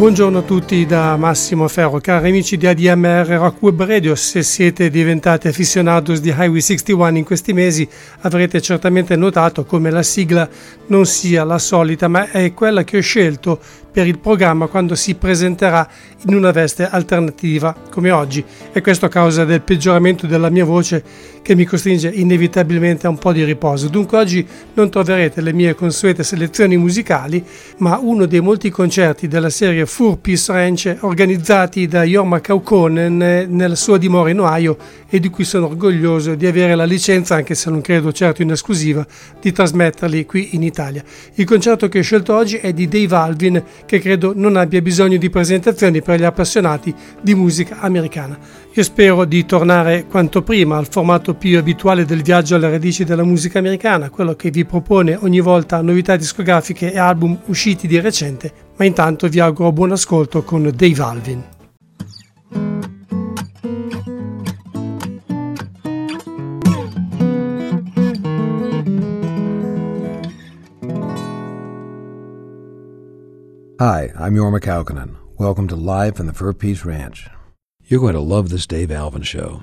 Buongiorno a tutti da Massimo Ferro, cari amici di ADMR Rock Web Radio. Se siete diventati aficionados di Highway 61 in questi mesi, avrete certamente notato come la sigla non sia la solita, ma è quella che ho scelto per il programma quando si presenterà in una veste alternativa come oggi e questo a causa del peggioramento della mia voce che mi costringe inevitabilmente a un po' di riposo. Dunque oggi non troverete le mie consuete selezioni musicali, ma uno dei molti concerti della serie Fur Peace Ranch organizzati da Jorma Kaukonen nella sua dimora in Ohio e di cui sono orgoglioso di avere la licenza, anche se non credo certo in esclusiva, di trasmetterli qui in Italia. Il concerto che ho scelto oggi è di Dave Alvin, che credo non abbia bisogno di presentazioni per gli appassionati di musica americana. Io spero di tornare quanto prima al formato più abituale del viaggio alle radici della musica americana, quello che vi propone ogni volta novità discografiche e album usciti di recente, ma intanto vi auguro buon ascolto con Dave Alvin. Hi, I'm Jorma Kaukonen. Welcome to Live from the Fur Peace Ranch. You're going to love this Dave Alvin show.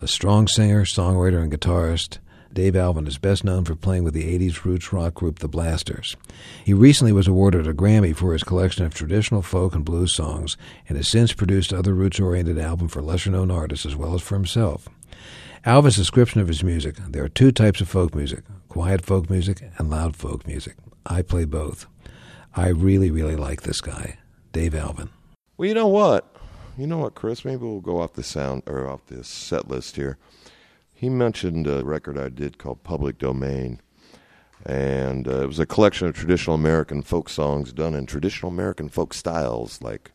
A strong singer, songwriter, and guitarist, Dave Alvin is best known for playing with the 80s roots rock group The Blasters. He recently was awarded a Grammy for his collection of traditional folk and blues songs and has since produced other roots oriented albums for lesser known artists as well as for himself. Alvin's description of his music there are two types of folk music quiet folk music and loud folk music. I play both. I really, really like this guy, Dave Alvin. Well, you know what? You know what, Chris? Maybe we'll go off the sound or off this set list here. He mentioned a record I did called Public Domain, and uh, it was a collection of traditional American folk songs done in traditional American folk styles like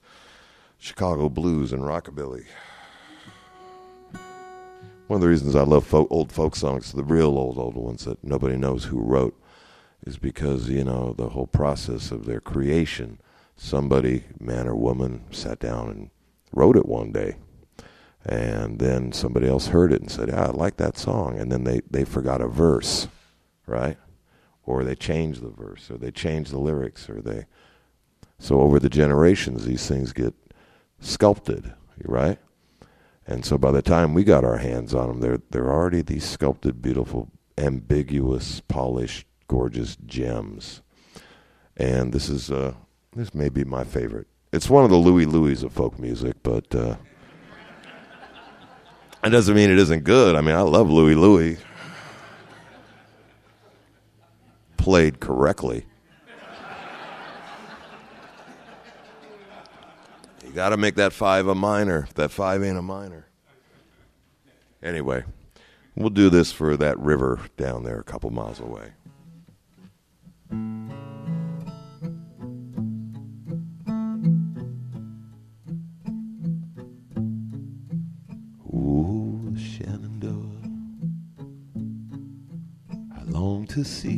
Chicago blues and rockabilly. One of the reasons I love folk, old folk songs, the real old old ones that nobody knows who wrote is because you know the whole process of their creation somebody man or woman sat down and wrote it one day. And then somebody else heard it and said yeah, i like that song. And then they they forgot a verse right? Or they changed the verse or they changed the lyrics or they so over the generations these things get sculpted right? And so by the time we got our hands on them they're they're already these sculpted beautiful ambiguous polished gorgeous gems. And this is uh, this may be my favorite. It's one of the Louie Louie of folk music, but uh, it doesn't mean it isn't good. I mean, I love Louie Louie. Played correctly. You got to make that five a minor. That five ain't a minor. Anyway, we'll do this for that river down there a couple miles away. Long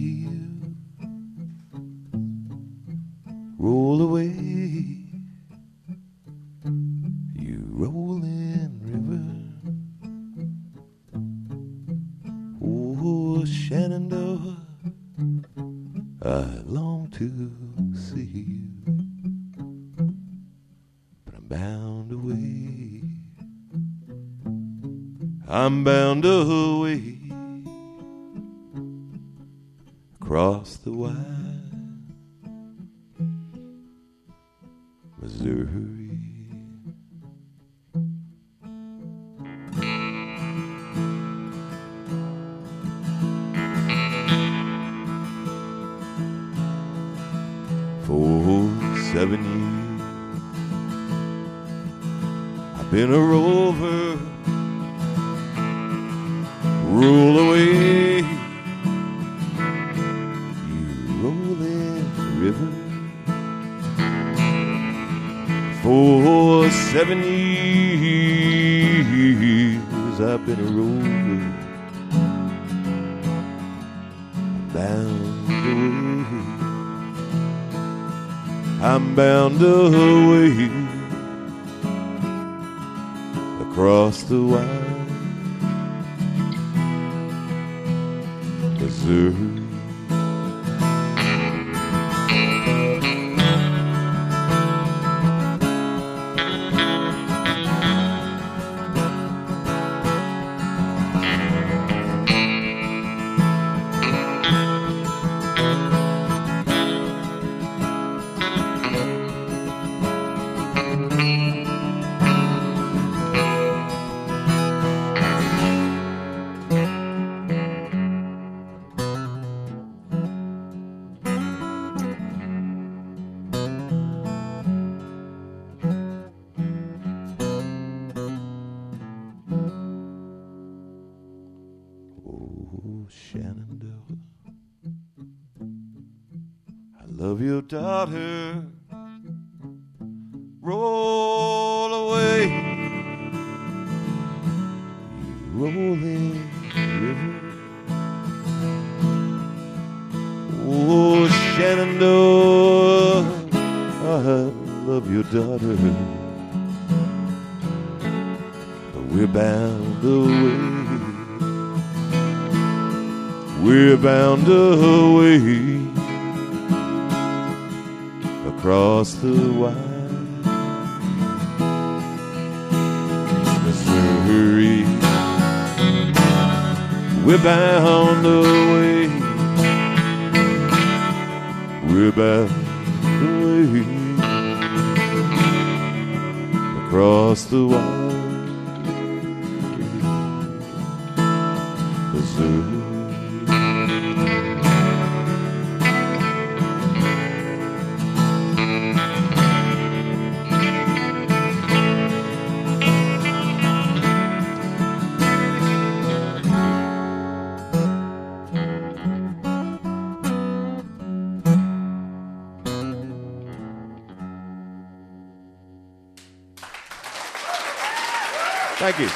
Thank you.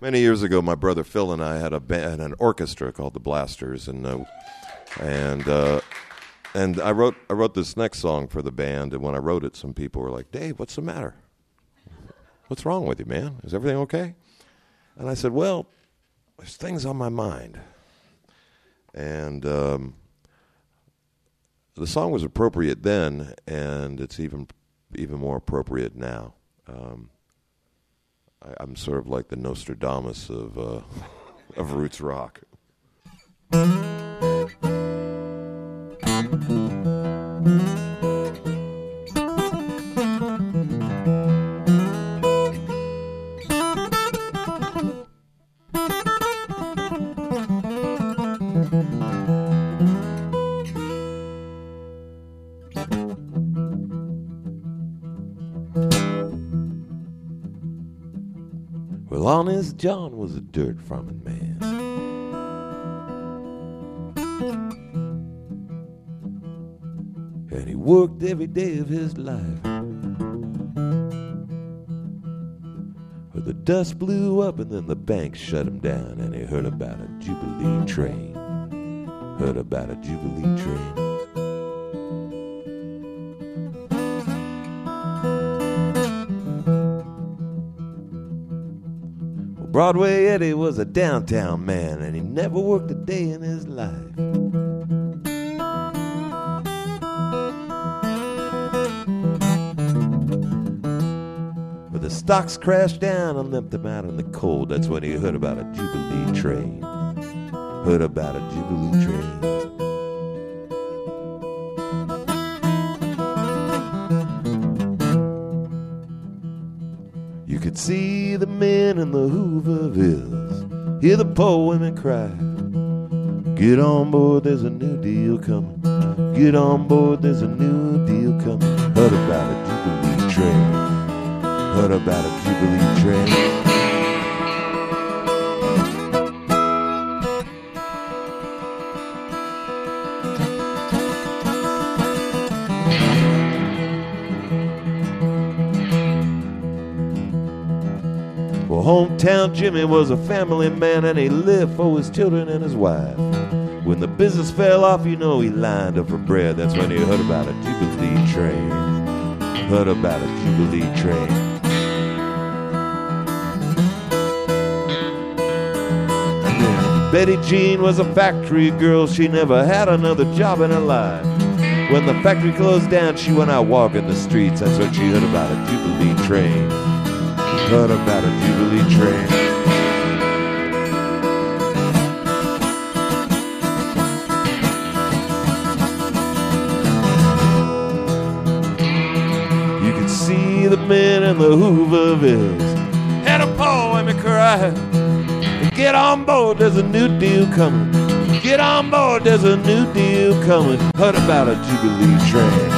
Many years ago, my brother Phil and I had a band, an orchestra called the Blasters, and uh, and uh, and I wrote I wrote this next song for the band. And when I wrote it, some people were like, "Dave, what's the matter? What's wrong with you, man? Is everything okay?" And I said, "Well, there's things on my mind." And um, the song was appropriate then, and it's even even more appropriate now. Um, I, I'm sort of like the Nostradamus of uh, of roots rock. John was a dirt farming man. And he worked every day of his life. But the dust blew up and then the bank shut him down and he heard about a Jubilee train. Heard about a Jubilee train. Broadway Eddie was a downtown man and he never worked a day in his life. But the stocks crashed down and left him out in the cold. That's when he heard about a Jubilee train. Heard about a Jubilee train. The men in the Hoovervilles, hear the poor women cry. Get on board, there's a new deal coming. Get on board, there's a new deal coming. Heard about a Jubilee train. Heard about a Jubilee train. Hometown Jimmy was a family man and he lived for his children and his wife. When the business fell off, you know he lined up for bread. That's when he heard about a Jubilee train. Heard about a Jubilee train. Betty Jean was a factory girl. She never had another job in her life. When the factory closed down, she went out walking the streets. That's when she heard about a Jubilee train. Heard about a Jubilee train. You could see the men in the Hoovervilles had a poem and cry. Get on board, there's a new deal coming. Get on board, there's a new deal coming. Heard about a Jubilee train.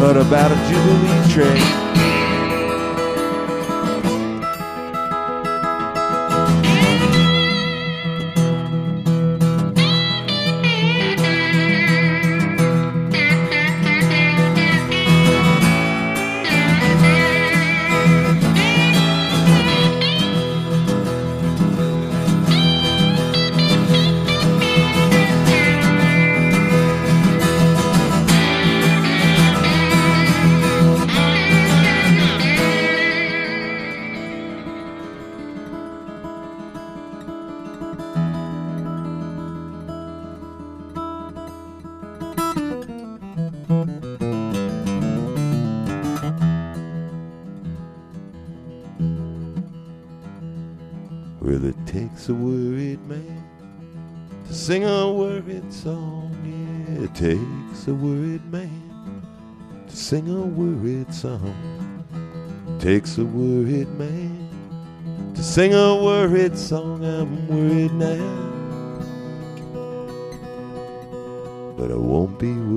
Heard about a Jubilee train. Takes a worried man to sing a worried song. I'm worried now, but I won't be worried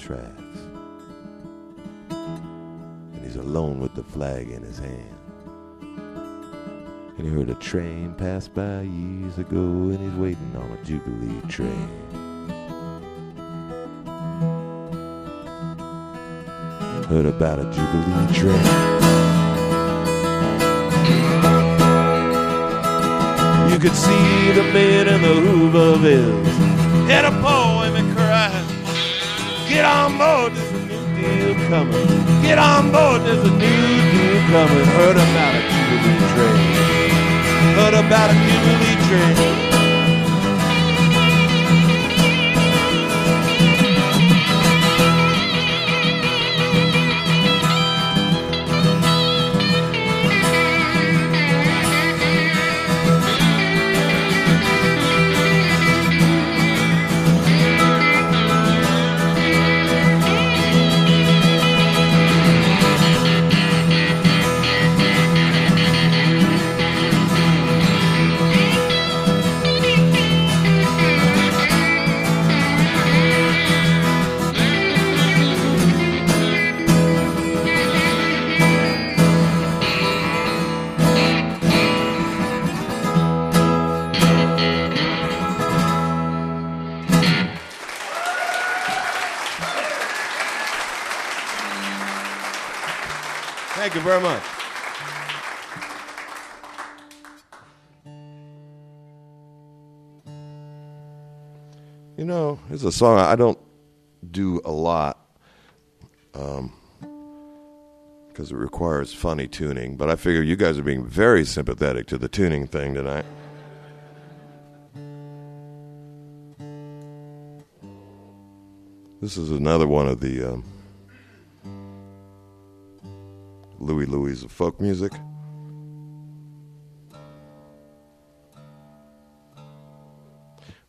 tracks. And he's alone with the flag in his hand. And he heard a train pass by years ago, and he's waiting on a Jubilee train. Heard about a Jubilee train. You could see the men in the Hoovervilles had a poem Get on board, there's a new deal coming. Get on board, there's a new deal coming. Heard about a Jubilee train. Heard about a Jubilee train. You very much. You know, it's a song I don't do a lot because it requires funny tuning, but I figure you guys are being very sympathetic to the tuning thing tonight. This is another one of the um, Louie Louie of folk music.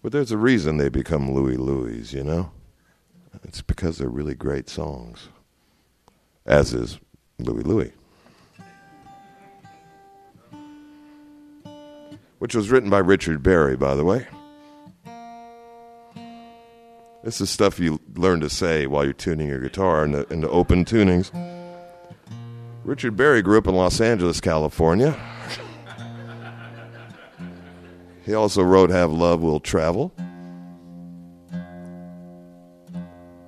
But there's a reason they become Louie Louie, you know? It's because they're really great songs, as is Louie Louie. Which was written by Richard Berry, by the way. This is stuff you learn to say while you're tuning your guitar into, into open tunings. Richard Berry grew up in Los Angeles, California. he also wrote Have Love Will Travel.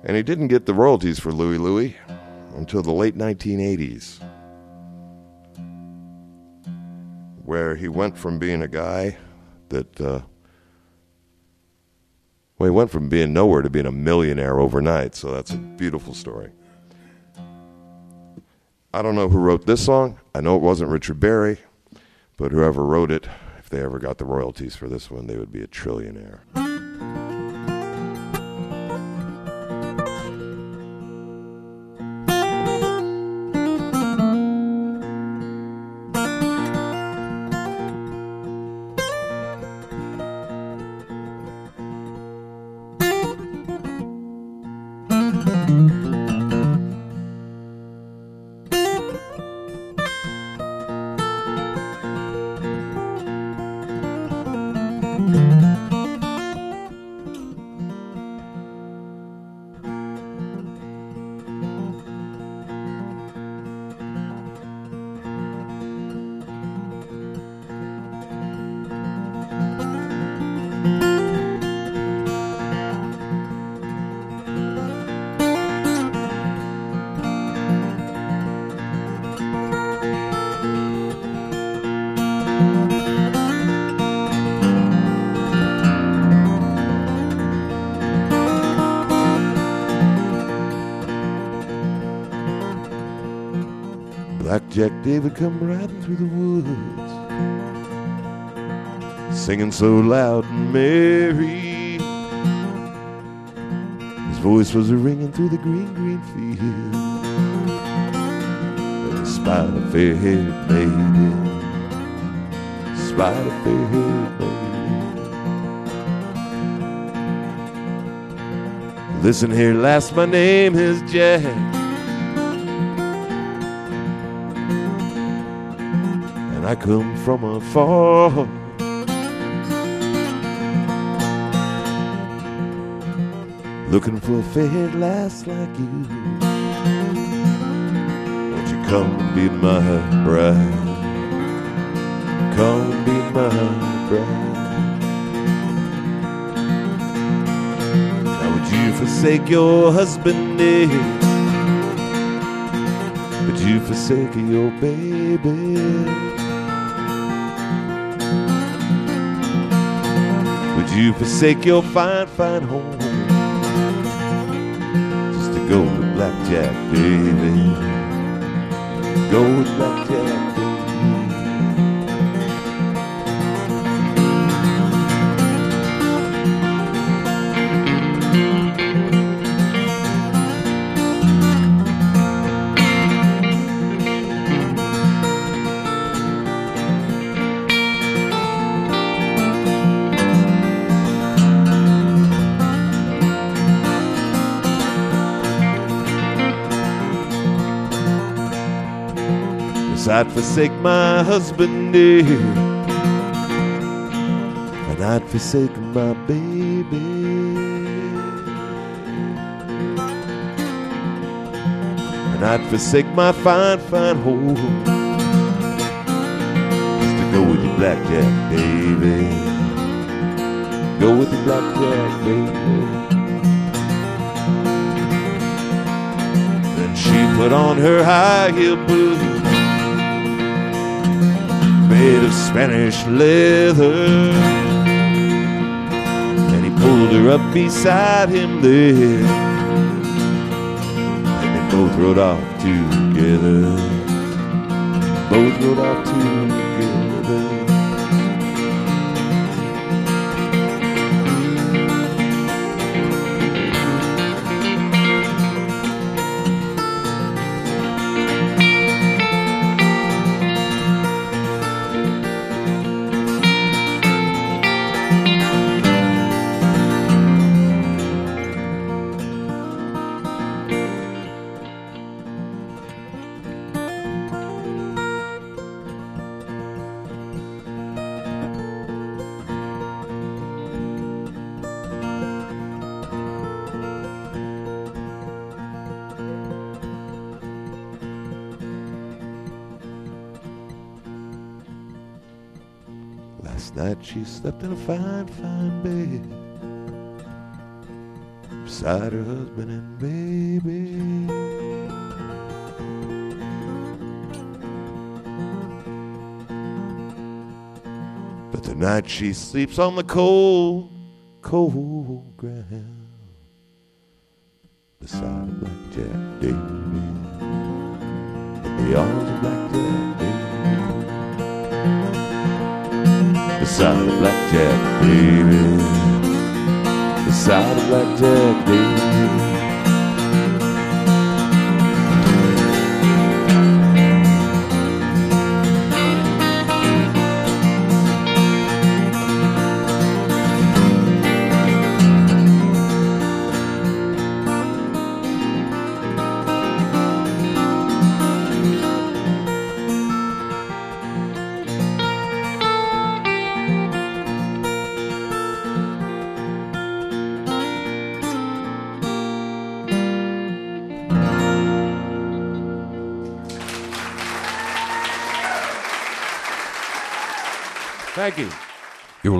And he didn't get the royalties for Louie Louie until the late 1980s, where he went from being a guy that, uh, well, he went from being nowhere to being a millionaire overnight, so that's a beautiful story. I don't know who wrote this song. I know it wasn't Richard Berry, but whoever wrote it, if they ever got the royalties for this one, they would be a trillionaire. Jack David come riding through the woods, singing so loud and merry. His voice was ringing through the green, green field. And he spied a fair-haired maiden, spied a fair-haired maiden. Listen here, lass, my name is Jack. I come from afar. Looking for a fair lass like you. Won't you come be my bride? Come be my bride. Now would you forsake your husband, dear? Would you forsake your baby? You forsake your fine, fine home just to go with Blackjack, baby? Go with Blackjack, I'd forsake my husband dear, and I'd forsake my baby. And I'd forsake my fine, fine home just to go with you, blackjack, baby. Go with you, blackjack, baby. Then she put on her high heel boots made of Spanish leather. And he pulled her up beside him there. And they both rode off together. Both rode off together. In a fine, fine bed beside her husband and baby. But tonight she sleeps on the cold, cold ground beside a blackjack David. The arms of blackjack David. Beside a blackjack David. Beside a blackjack David.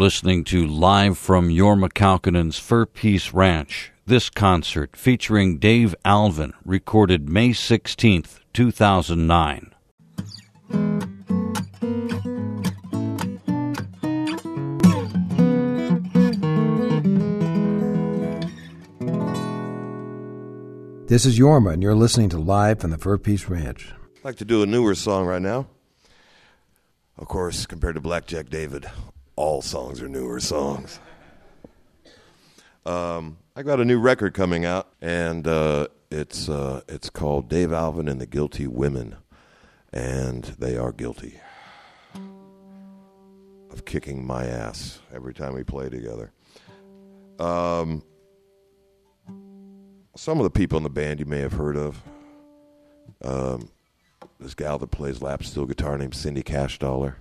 Listening to Live from Jorma Kaukonen's Fur Peace Ranch. This concert, featuring Dave Alvin, recorded May 16th, 2009. This is Jorma, and you're listening to Live from the Fur Peace Ranch. I'd like to do a newer song right now. Of course, compared to Blackjack David, all songs are newer songs. Um, I got a new record coming out, and uh, it's uh, it's called Dave Alvin and the Guilty Women, and they are guilty of kicking my ass every time we play together. Um, some of the people in the band you may have heard of. Um, this gal that plays lap steel guitar named Cindy Cashdollar.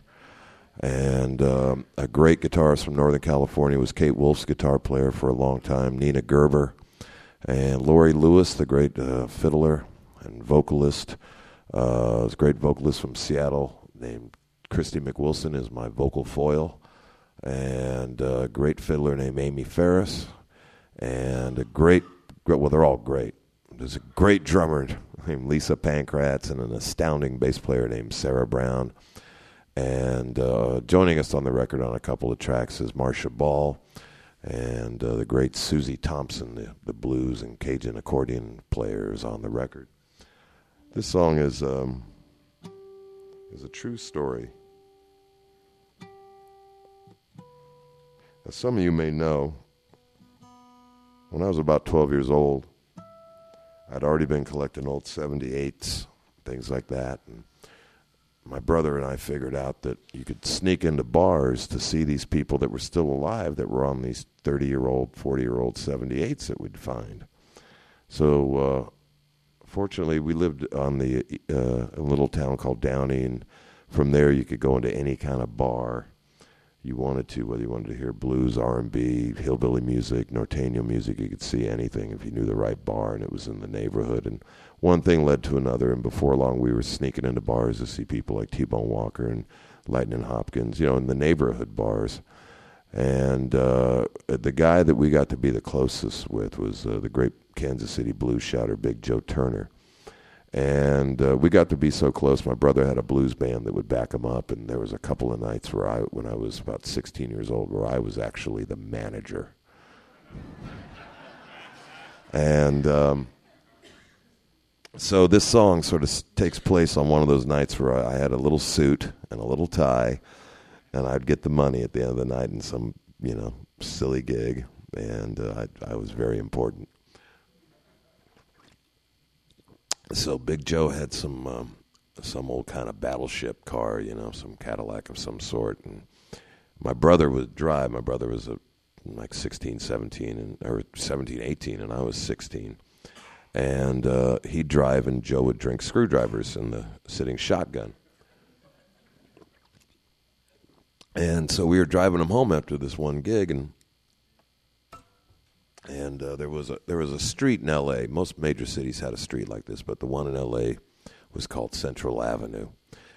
And um, a great guitarist from Northern California was Kate Wolf's guitar player for a long time, Nina Gerber. And Laurie Lewis, the great uh, fiddler and vocalist, uh, was a great vocalist from Seattle named Christy McWilson is my vocal foil. And a great fiddler named Amy Farris. And a great, well, they're all great. There's a great drummer named Lisa Pankratz and an astounding bass player named Sarah Brown. And uh, joining us on the record on a couple of tracks is Marcia Ball and uh, the great Suzy Thompson, the, the, blues and Cajun accordion players on the record. This song is um, is a true story. As some of you may know, when I was about 12 years old, I'd already been collecting old 78s, things like that. And my brother and I figured out that you could sneak into bars to see these people that were still alive that were on these 30 year old, 40 year old 78s that we'd find. So, uh, fortunately, we lived on the uh, a little town called Downey, and from there you could go into any kind of bar you wanted to, whether you wanted to hear blues, R&B, hillbilly music, Norteño music, you could see anything if you knew the right bar and it was in the neighborhood. And one thing led to another, and before long we were sneaking into bars to see people like T-Bone Walker and Lightning Hopkins, you know, in the neighborhood bars. And uh, the guy that we got to be the closest with was uh, the great Kansas City blues shouter, Big Joe Turner and uh, we got to be so close. My brother had a blues band that would back him up, and there was a couple of nights where I, when I was about 16 years old, where I was actually the manager. and um, so this song sort of takes place on one of those nights where I had a little suit and a little tie, and I'd get the money at the end of the night in some, you know, silly gig, and uh, I, I was very important. So Big Joe had some um, some old kind of battleship car, you know, some Cadillac of some sort, and my brother would drive. My brother was a, like 16, 17, and or 17, 18, and I was 16. And uh, he'd drive, and Joe would drink screwdrivers in the sitting shotgun. And so we were driving him home after this one gig, and and uh, there was a there was a street in L.A. Most major cities had a street like this, but the one in L.A. was called Central Avenue,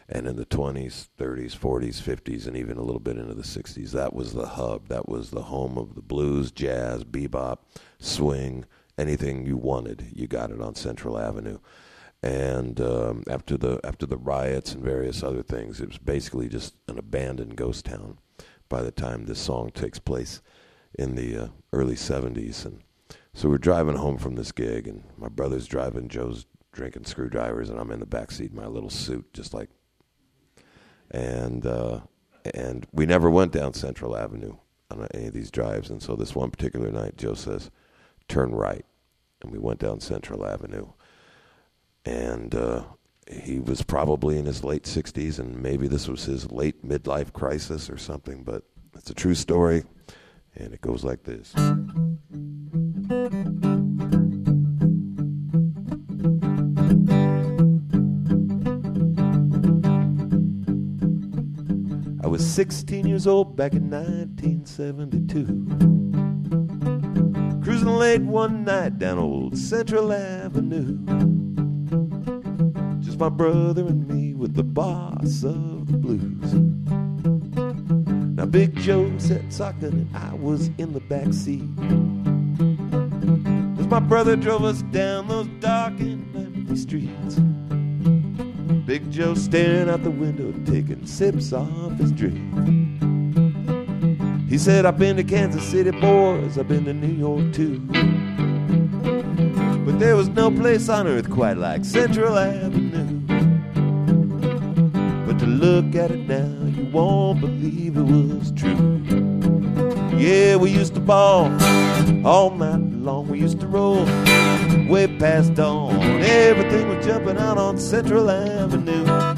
And in the 20s, 30s, 40s, 50s, and even a little bit into the 60s, that was the hub. That was the home of the blues, jazz, bebop, swing, anything you wanted, you got it on Central Avenue. And um, after the after the riots and various other things, it was basically just an abandoned ghost town. By the time this song takes place in the uh, early 70s, and so we're driving home from this gig, and my brother's driving, Joe's drinking screwdrivers, and I'm in the back seat in my little suit, just like. And uh, and we never went down Central Avenue on any of these drives, and so this one particular night, Joe says, "Turn right," and we went down Central Avenue, and uh, he was probably in his late 60s, and maybe this was his late midlife crisis or something, but it's a true story, and it goes like this. I was 16 years old back in 1972. Cruising late one night down old Central Avenue. Just my brother and me with the boss of the blues. Now Big Joe sat talking and I was in the back seat. As my brother drove us down those dark and empty streets. Big Joe staring out the window, taking sips off his drink. He said, I've been to Kansas City, boys, I've been to New York too. But there was no place on earth quite like Central Avenue. But to look at it now, you won't believe it was true. Yeah, we used to ball all night long, we used to roll way past dawn. Everything was jumping out on Central Avenue.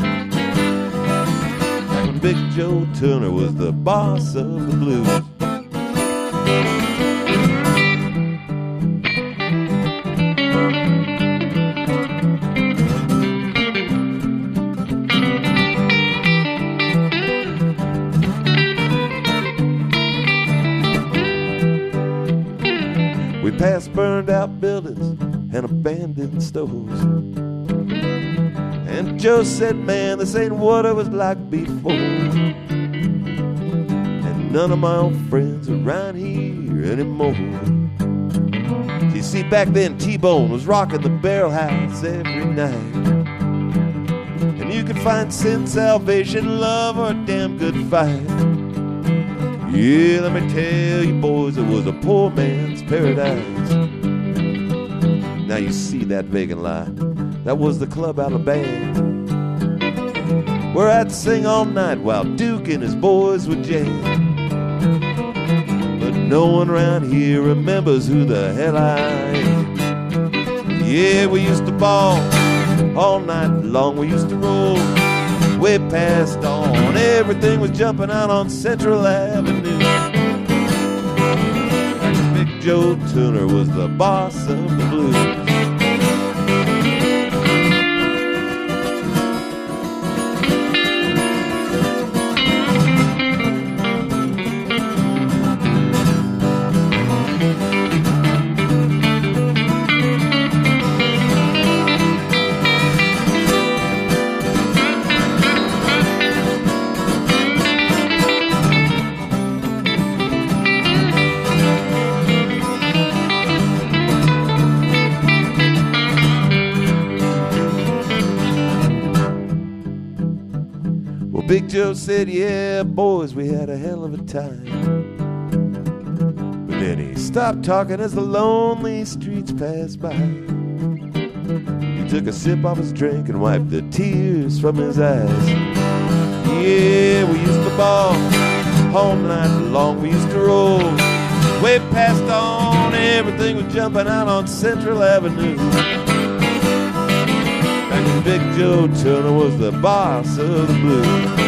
Big Joe Turner was the boss of the blues. We passed burned out buildings and abandoned stores. Joe said, Man, this ain't what it was like before. And none of my old friends around here anymore. You see, back then T Bone was rocking the barrel house every night. And you could find sin, salvation, love, or a damn good fight. Yeah, let me tell you, boys, it was a poor man's paradise. Now you see that vacant lot. That was the club Alabama. Where I'd sing all night while Duke and his boys would jam. But no one around here remembers who the hell I am. Yeah, we used to ball all night long. We used to roll way past dawn. Everything was jumping out on Central Avenue. Big Joe Turner was the boss of the blues. Joe said, Yeah, boys, we had a hell of a time. But then he stopped talking as the lonely streets passed by. He took a sip of his drink and wiped the tears from his eyes. Yeah, we used to ball all night long. We used to roll way past dawn. Everything was jumping out on Central Avenue. Back when Big Joe Turner was the boss of the blues.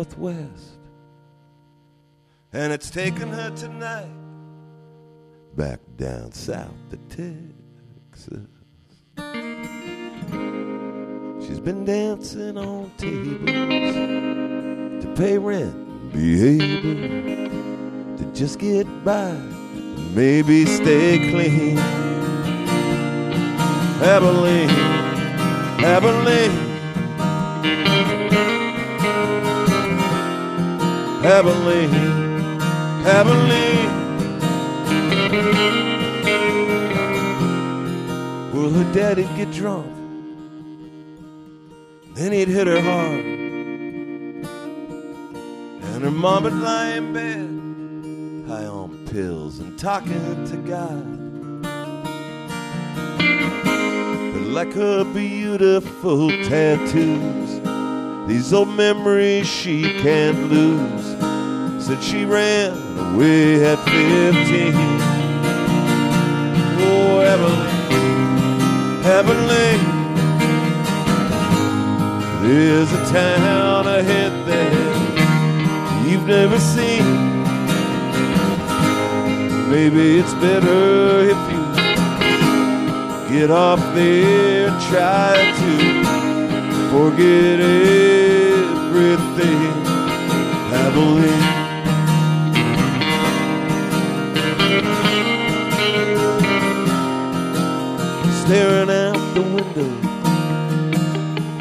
Northwest, and it's taking her tonight back down south to Texas. She's been dancing on tables to pay rent, be able to just get by, maybe stay clean. Abilene. Abilene, Abilene, Abilene. Well, her daddy'd get drunk, then he'd hit her hard, and her mom'd lie in bed, high on pills and talking to God. But like her beautiful tattoos. These old memories she can't lose. Said she ran away at 15. Oh, Abilene, Abilene. There's a town ahead there you've never seen. Maybe it's better if you get off there and try to forget everything I believe. Staring out the window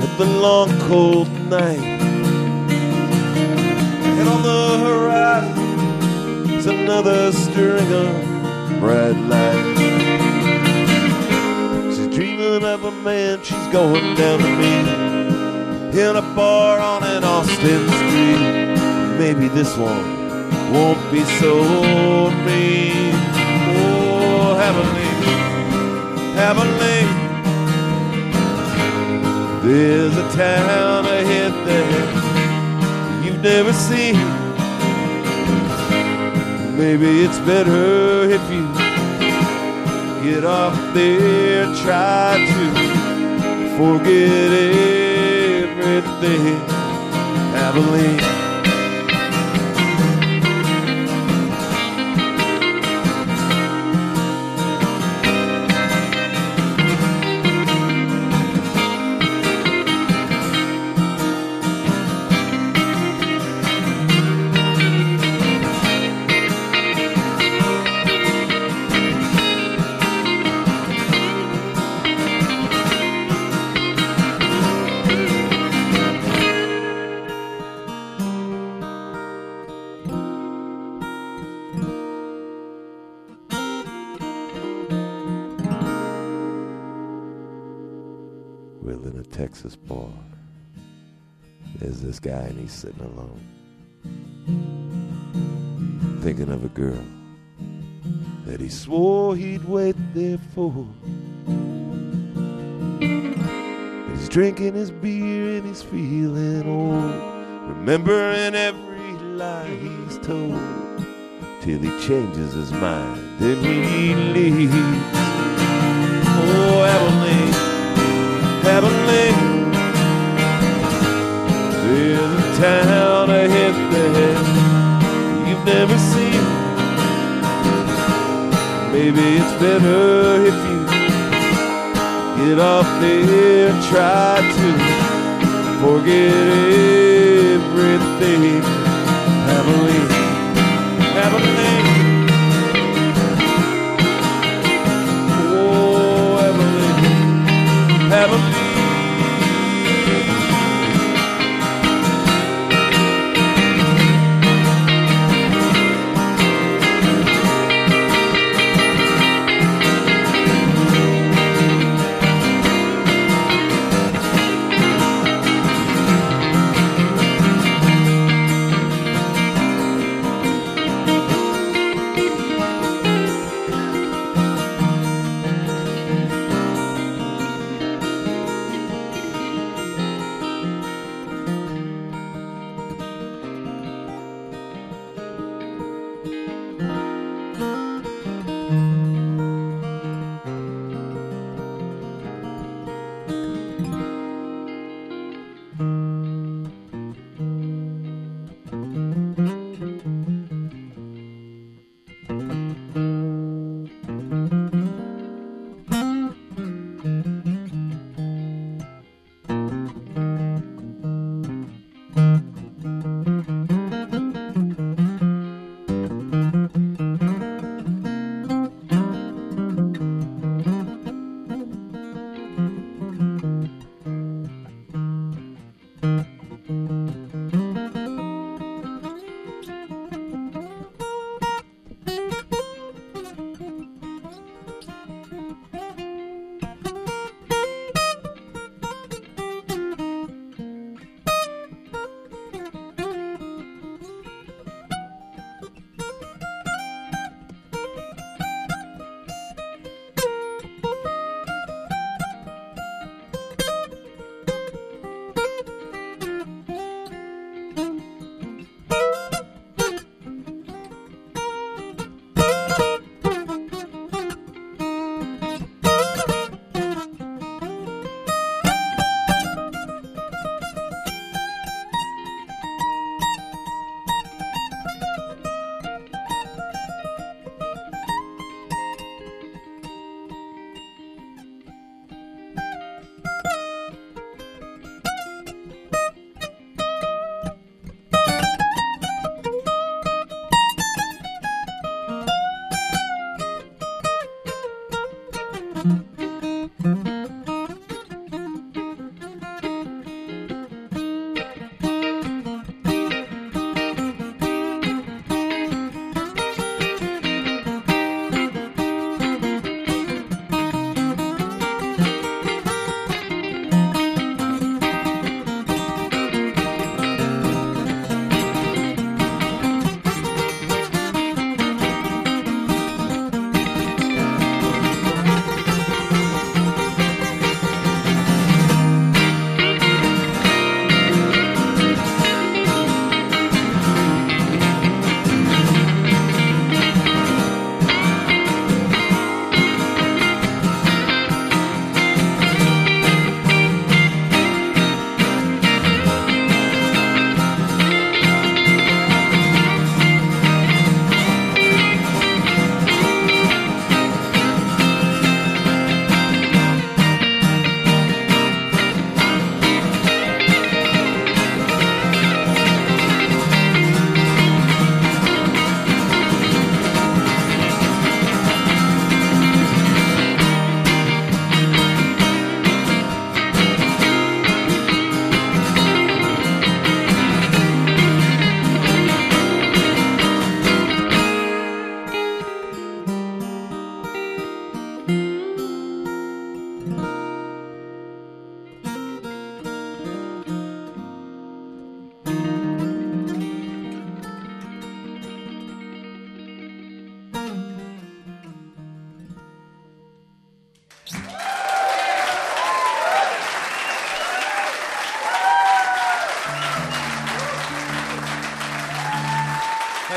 at the long cold night. And on the horizon is another string of bright lights She's dreaming of a man she's going down to meet in a bar on an Austin street. Maybe this one won't be so mean. Oh, Abilene, Abilene. There's a town ahead there you've never seen. Maybe it's better if you get off there, try to forget everything. Abilene. Guy and he's sitting alone, thinking of a girl that he swore he'd wait there for. He's drinking his beer and he's feeling old, remembering every lie he's told, till he changes his mind and he leaves. Oh, Abilene, Abilene. There's a town ahead there you've never seen. Maybe it's better if you get off there and try to forget everything. Abilene, Abilene.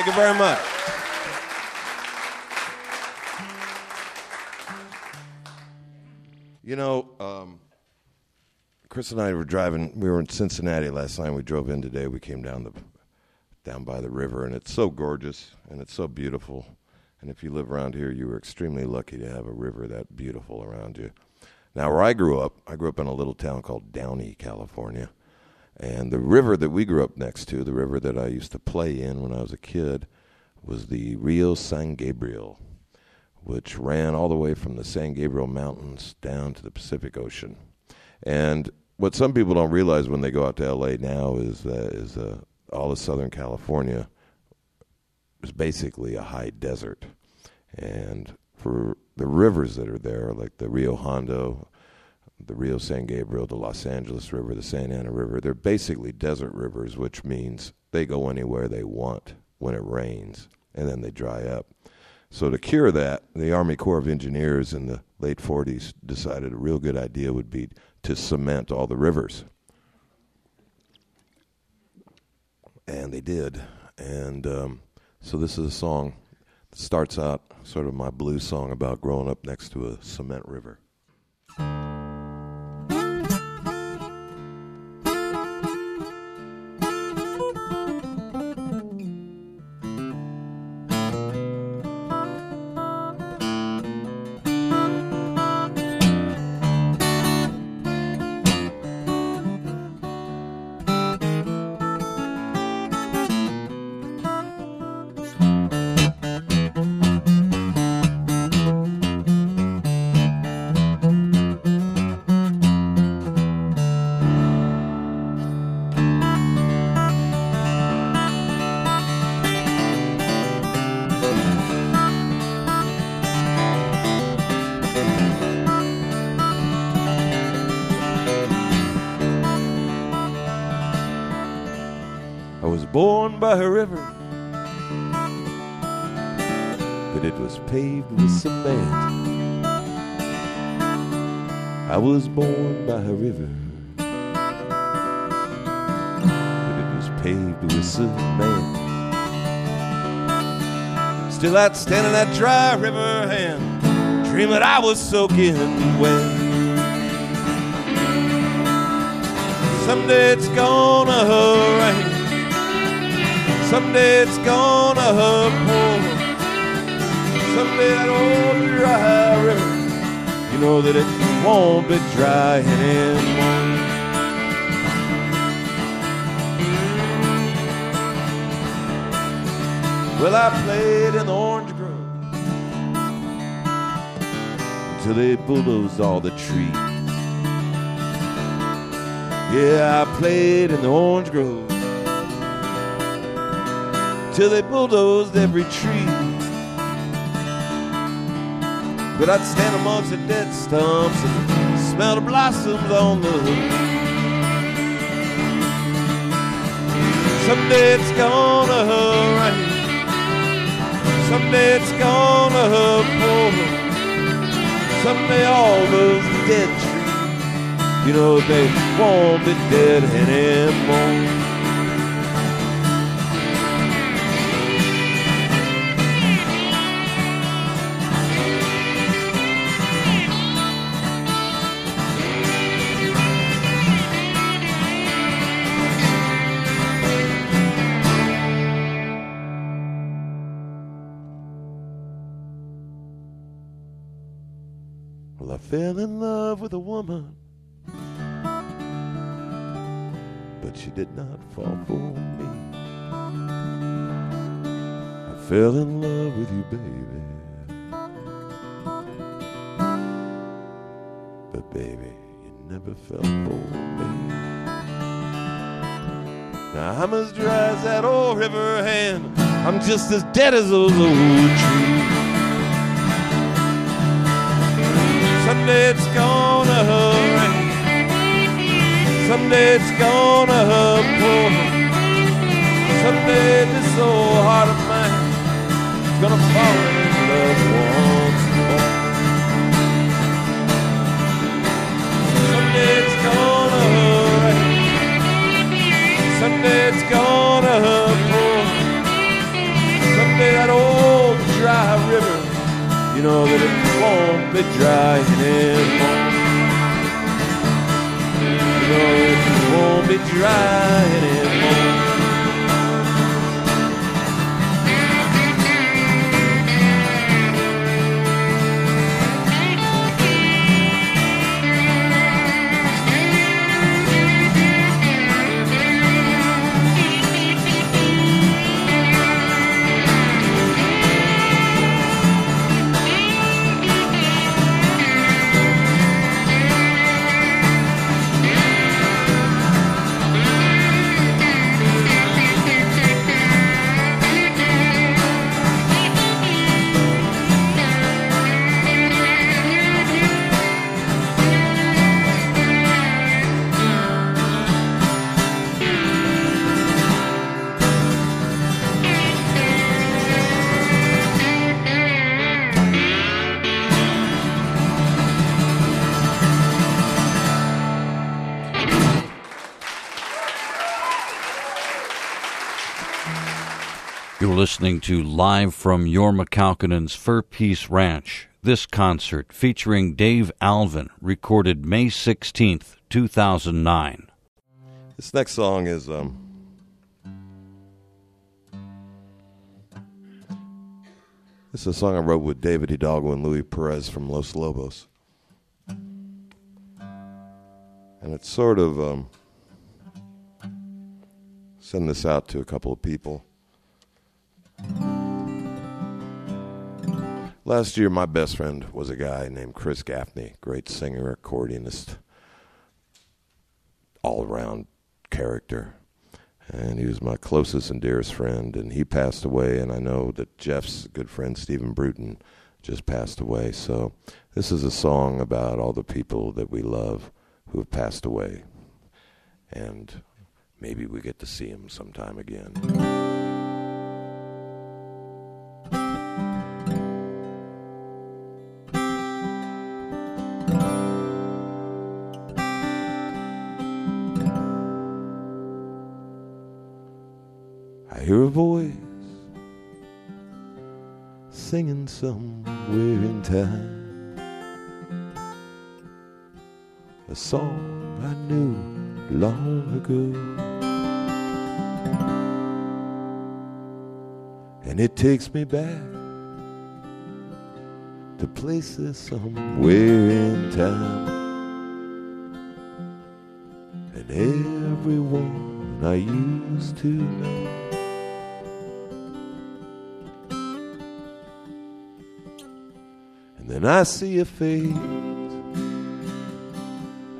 You very much. You know, um, Chris and I were driving. We were in Cincinnati last night. We drove in today. We came down the down by the river, and it's so gorgeous and it's so beautiful. And if you live around here, you were extremely lucky to have a river that beautiful around you. Now, where I grew up, I grew up in a little town called Downey, California. And the river that we grew up next to, the river that I used to play in when I was a kid, was the Rio San Gabriel, which ran all the way from the San Gabriel Mountains down to the Pacific Ocean. And what some people don't realize when they go out to LA now is uh, is uh, all of Southern California is basically a high desert. And for the rivers that are there, like the Rio Hondo, the Rio San Gabriel, the Los Angeles River, the Santa Ana River, they're basically desert rivers, which means they go anywhere they want when it rains, and then they dry up. So to cure that, the Army Corps of Engineers in the late 40s decided a real good idea would be to cement all the rivers. And they did. And um, so this is a song that starts out sort of my blues song about growing up next to a cement river. By a river, but it was paved with cement. I was born by a river, but it was paved with cement. Still, I'd stand in that dry river and dream that I was soaking wet. Someday it's gonna rain. Someday it's gonna pour. Someday that old dry river, you know that it won't be dry anymore. Well, I played in the orange grove until they bulldozed all the trees. Yeah, I played in the orange grove till they bulldozed every tree. But I'd stand amongst the dead stumps and smell the blossoms on the hood. Someday it's gonna rain. Someday it's gonna pour. Someday all those dead trees, you know, they won't be dead anymore. Fell in love with a woman, but she did not fall for me. I fell in love with you, baby. But, baby, you never fell for me. Now I'm as dry as that old river, hand. I'm just as dead as those old trees. Someday it's gonna rain. Someday it's gonna pour. Someday this old heart of mine is gonna fall in love once more. Someday it's gonna rain. Someday it's gonna pour. You know that it won't be dry anymore. You know that it won't be dry anymore. Listening to Live from Jorma Kaukonen's Fur Peace Ranch. This concert featuring Dave Alvin, recorded May 16th, 2009. This next song is um This is a song I wrote with David Hidalgo and Louie Perez from Los Lobos. And it's sort of um send this out to a couple of people. Last year, my best friend was a guy named Chris Gaffney, great singer, accordionist, all around character. And he was my closest and dearest friend, and he passed away. And I know that Jeff's good friend, Stephen Bruton, just passed away. So this is a song about all the people that we love who have passed away. And maybe we get to see them sometime again. I hear a voice singing somewhere in time. A song I knew long ago. And it takes me back to places somewhere in time. And everyone I used to know. And I see a face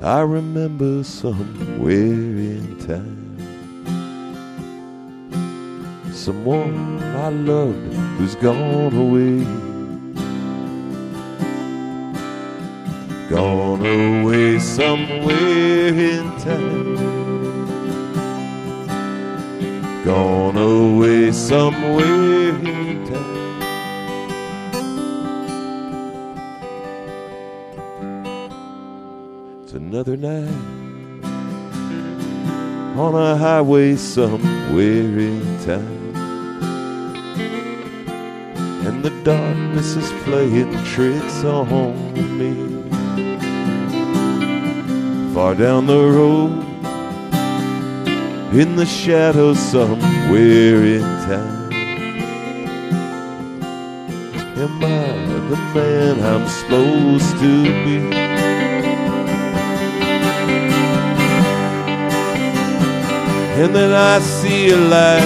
I remember somewhere in time. Someone I loved who's gone away. Gone away somewhere in time. Gone away somewhere another night on a highway somewhere in time. And the darkness is playing tricks on me. Far down the road, in the shadows somewhere in time. Am I the man I'm supposed to be? And then I see a light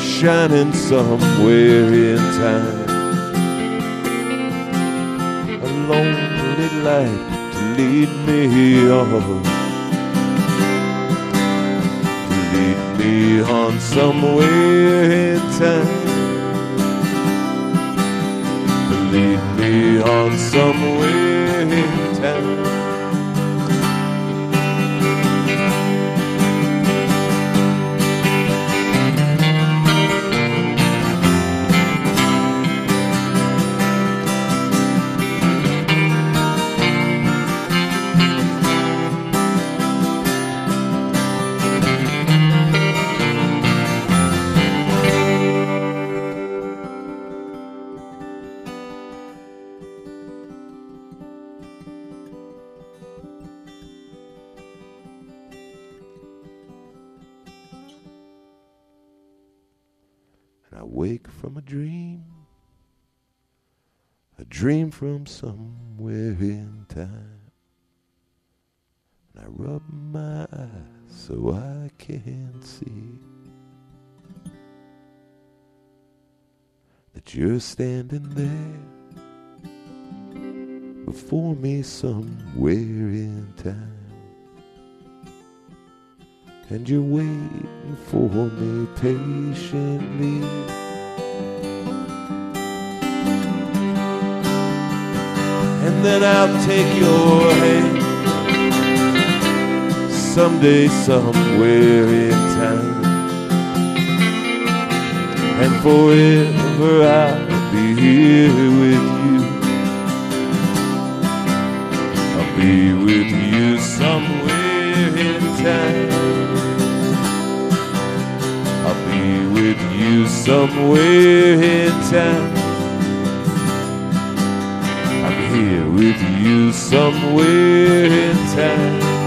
shining somewhere in time. A lonely light to lead me on. To lead me on somewhere in time. To lead me on somewhere in time. Dream from somewhere in time. And I rub my eyes so I can see that you're standing there before me somewhere in time. And you're waiting for me patiently. And then I'll take your hand someday, somewhere in time. And forever I'll be here with you. I'll be with you somewhere in time. I'll be with you somewhere in time. Here with you somewhere in time.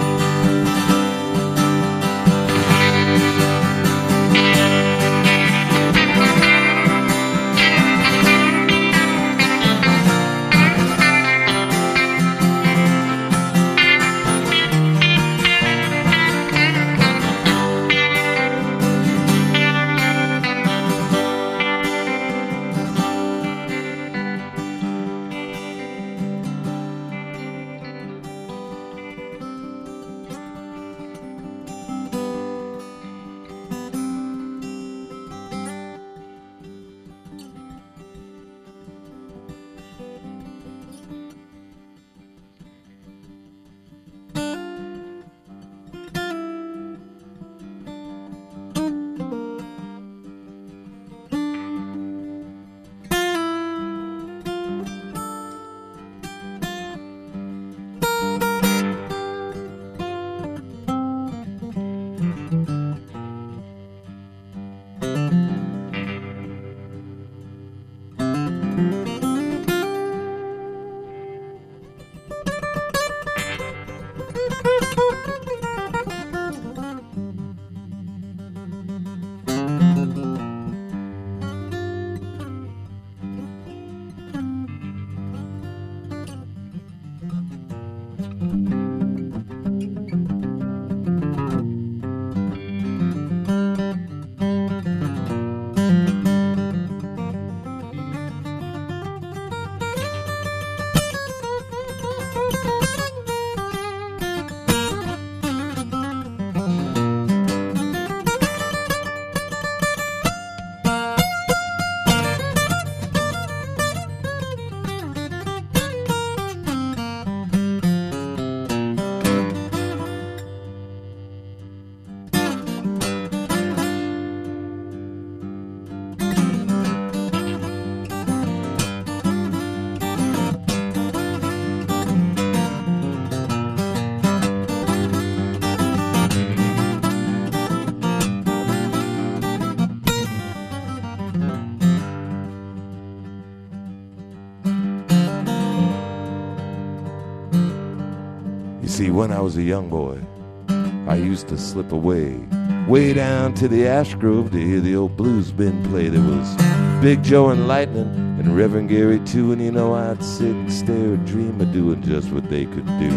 When I was a young boy, I used to slip away, way down to the ash grove to hear the old blues band play. There was Big Joe and Lightning and Reverend Gary too, and you know I'd sit and stare and dream of doing just what they could do.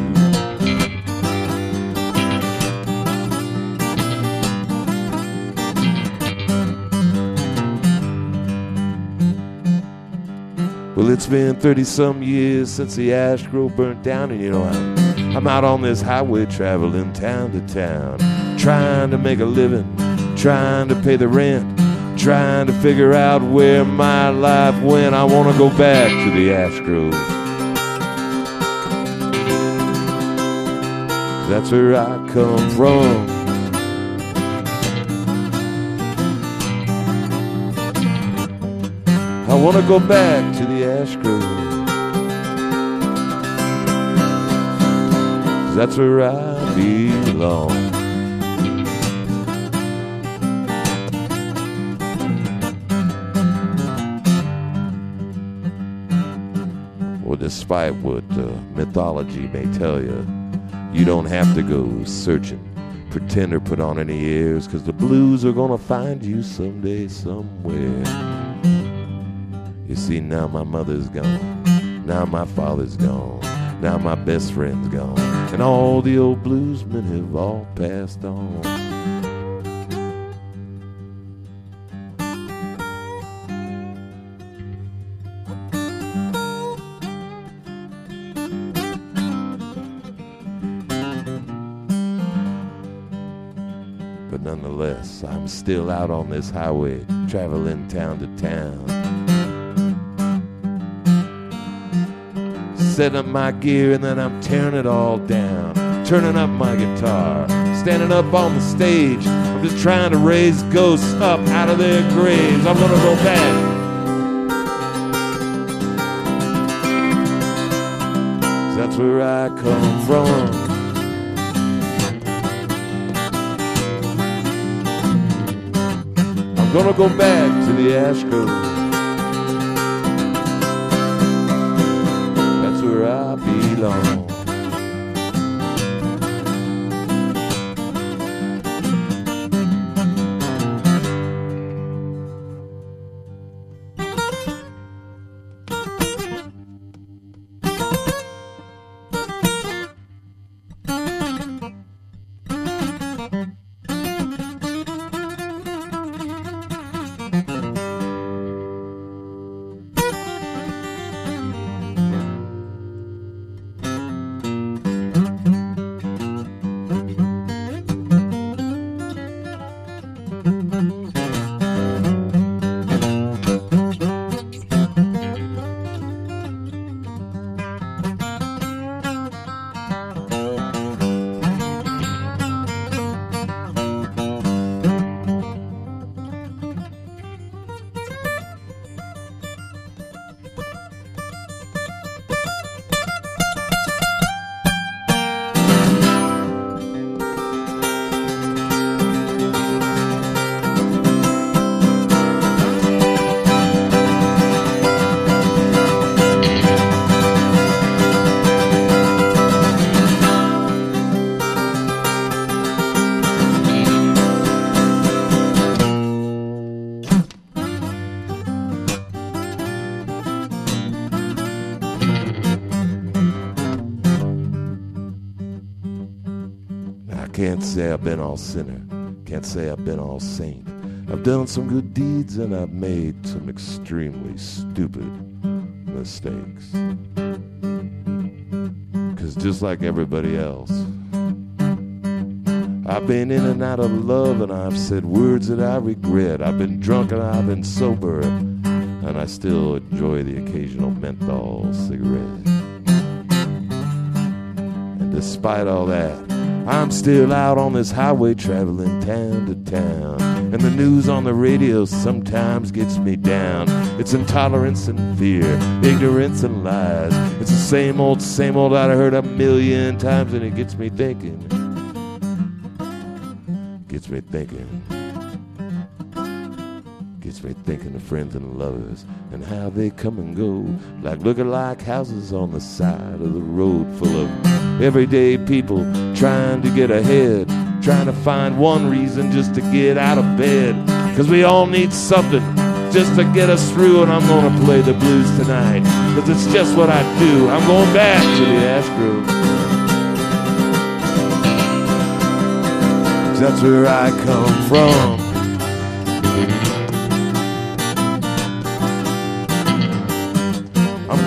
Well, it's been 30 some years since the ash grove burnt down, and you know, I'm, I'm out on this highway traveling town to town, trying to make a living, trying to pay the rent, trying to figure out where my life went. I want to go back to the ash grove. That's where I come from. I want to go back to the ash grove. 'Cause That's where I belong. Well, despite what uh, mythology may tell you, you don't have to go searching, pretend or put on any ears, cause the blues are gonna find you someday, somewhere. You see, now my mother's gone, now my father's gone, now my best friend's gone, and all the old bluesmen have all passed on. But nonetheless, I'm still out on this highway, traveling town to town. Setting up my gear and then I'm tearing it all down. Turning up my guitar, standing up on the stage. I'm just trying to raise ghosts up out of their graves. I'm gonna go back. That's where I come from. I'm gonna go back to the ash grove. Say I've been all sinner, can't say I've been all saint. I've done some good deeds and I've made some extremely stupid mistakes. Cause just like everybody else, I've been in and out of love and I've said words that I regret. I've been drunk and I've been sober and I still enjoy the occasional menthol cigarette. And despite all that, I'm still out on this highway traveling town to town. And the news on the radio sometimes gets me down. It's intolerance and fear, ignorance and lies. It's the same old, same old I've heard a million times, and it gets me thinking. Gets me thinking. Thinking of friends and lovers and how they come and go. Like looking like houses on the side of the road full of Everyday people trying to get ahead, trying to find one reason just to get out of bed. Cause we all need something just to get us through, and I'm gonna play the blues tonight. Cause it's just what I do. I'm going back to the Ash Grove. That's where I come from.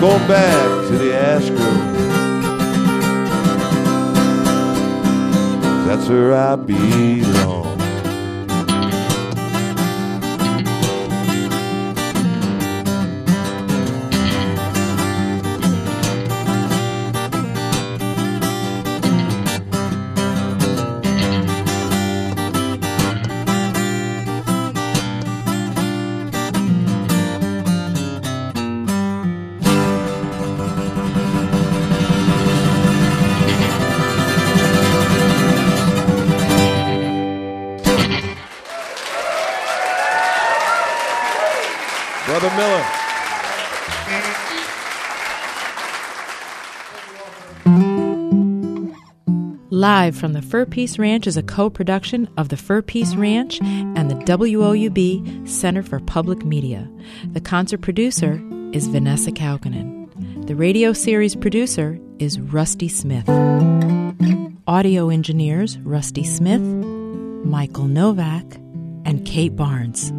Going back to the Ash Grove. that's where I belong. Live from the Fur Peace Ranch is a co production of the Fur Peace Ranch and the WOUB Center for Public Media. The concert producer is Vanessa Kaukonen. The radio series producer is Rusty Smith. Audio engineers Rusty Smith, Michael Novak, and Kate Barnes.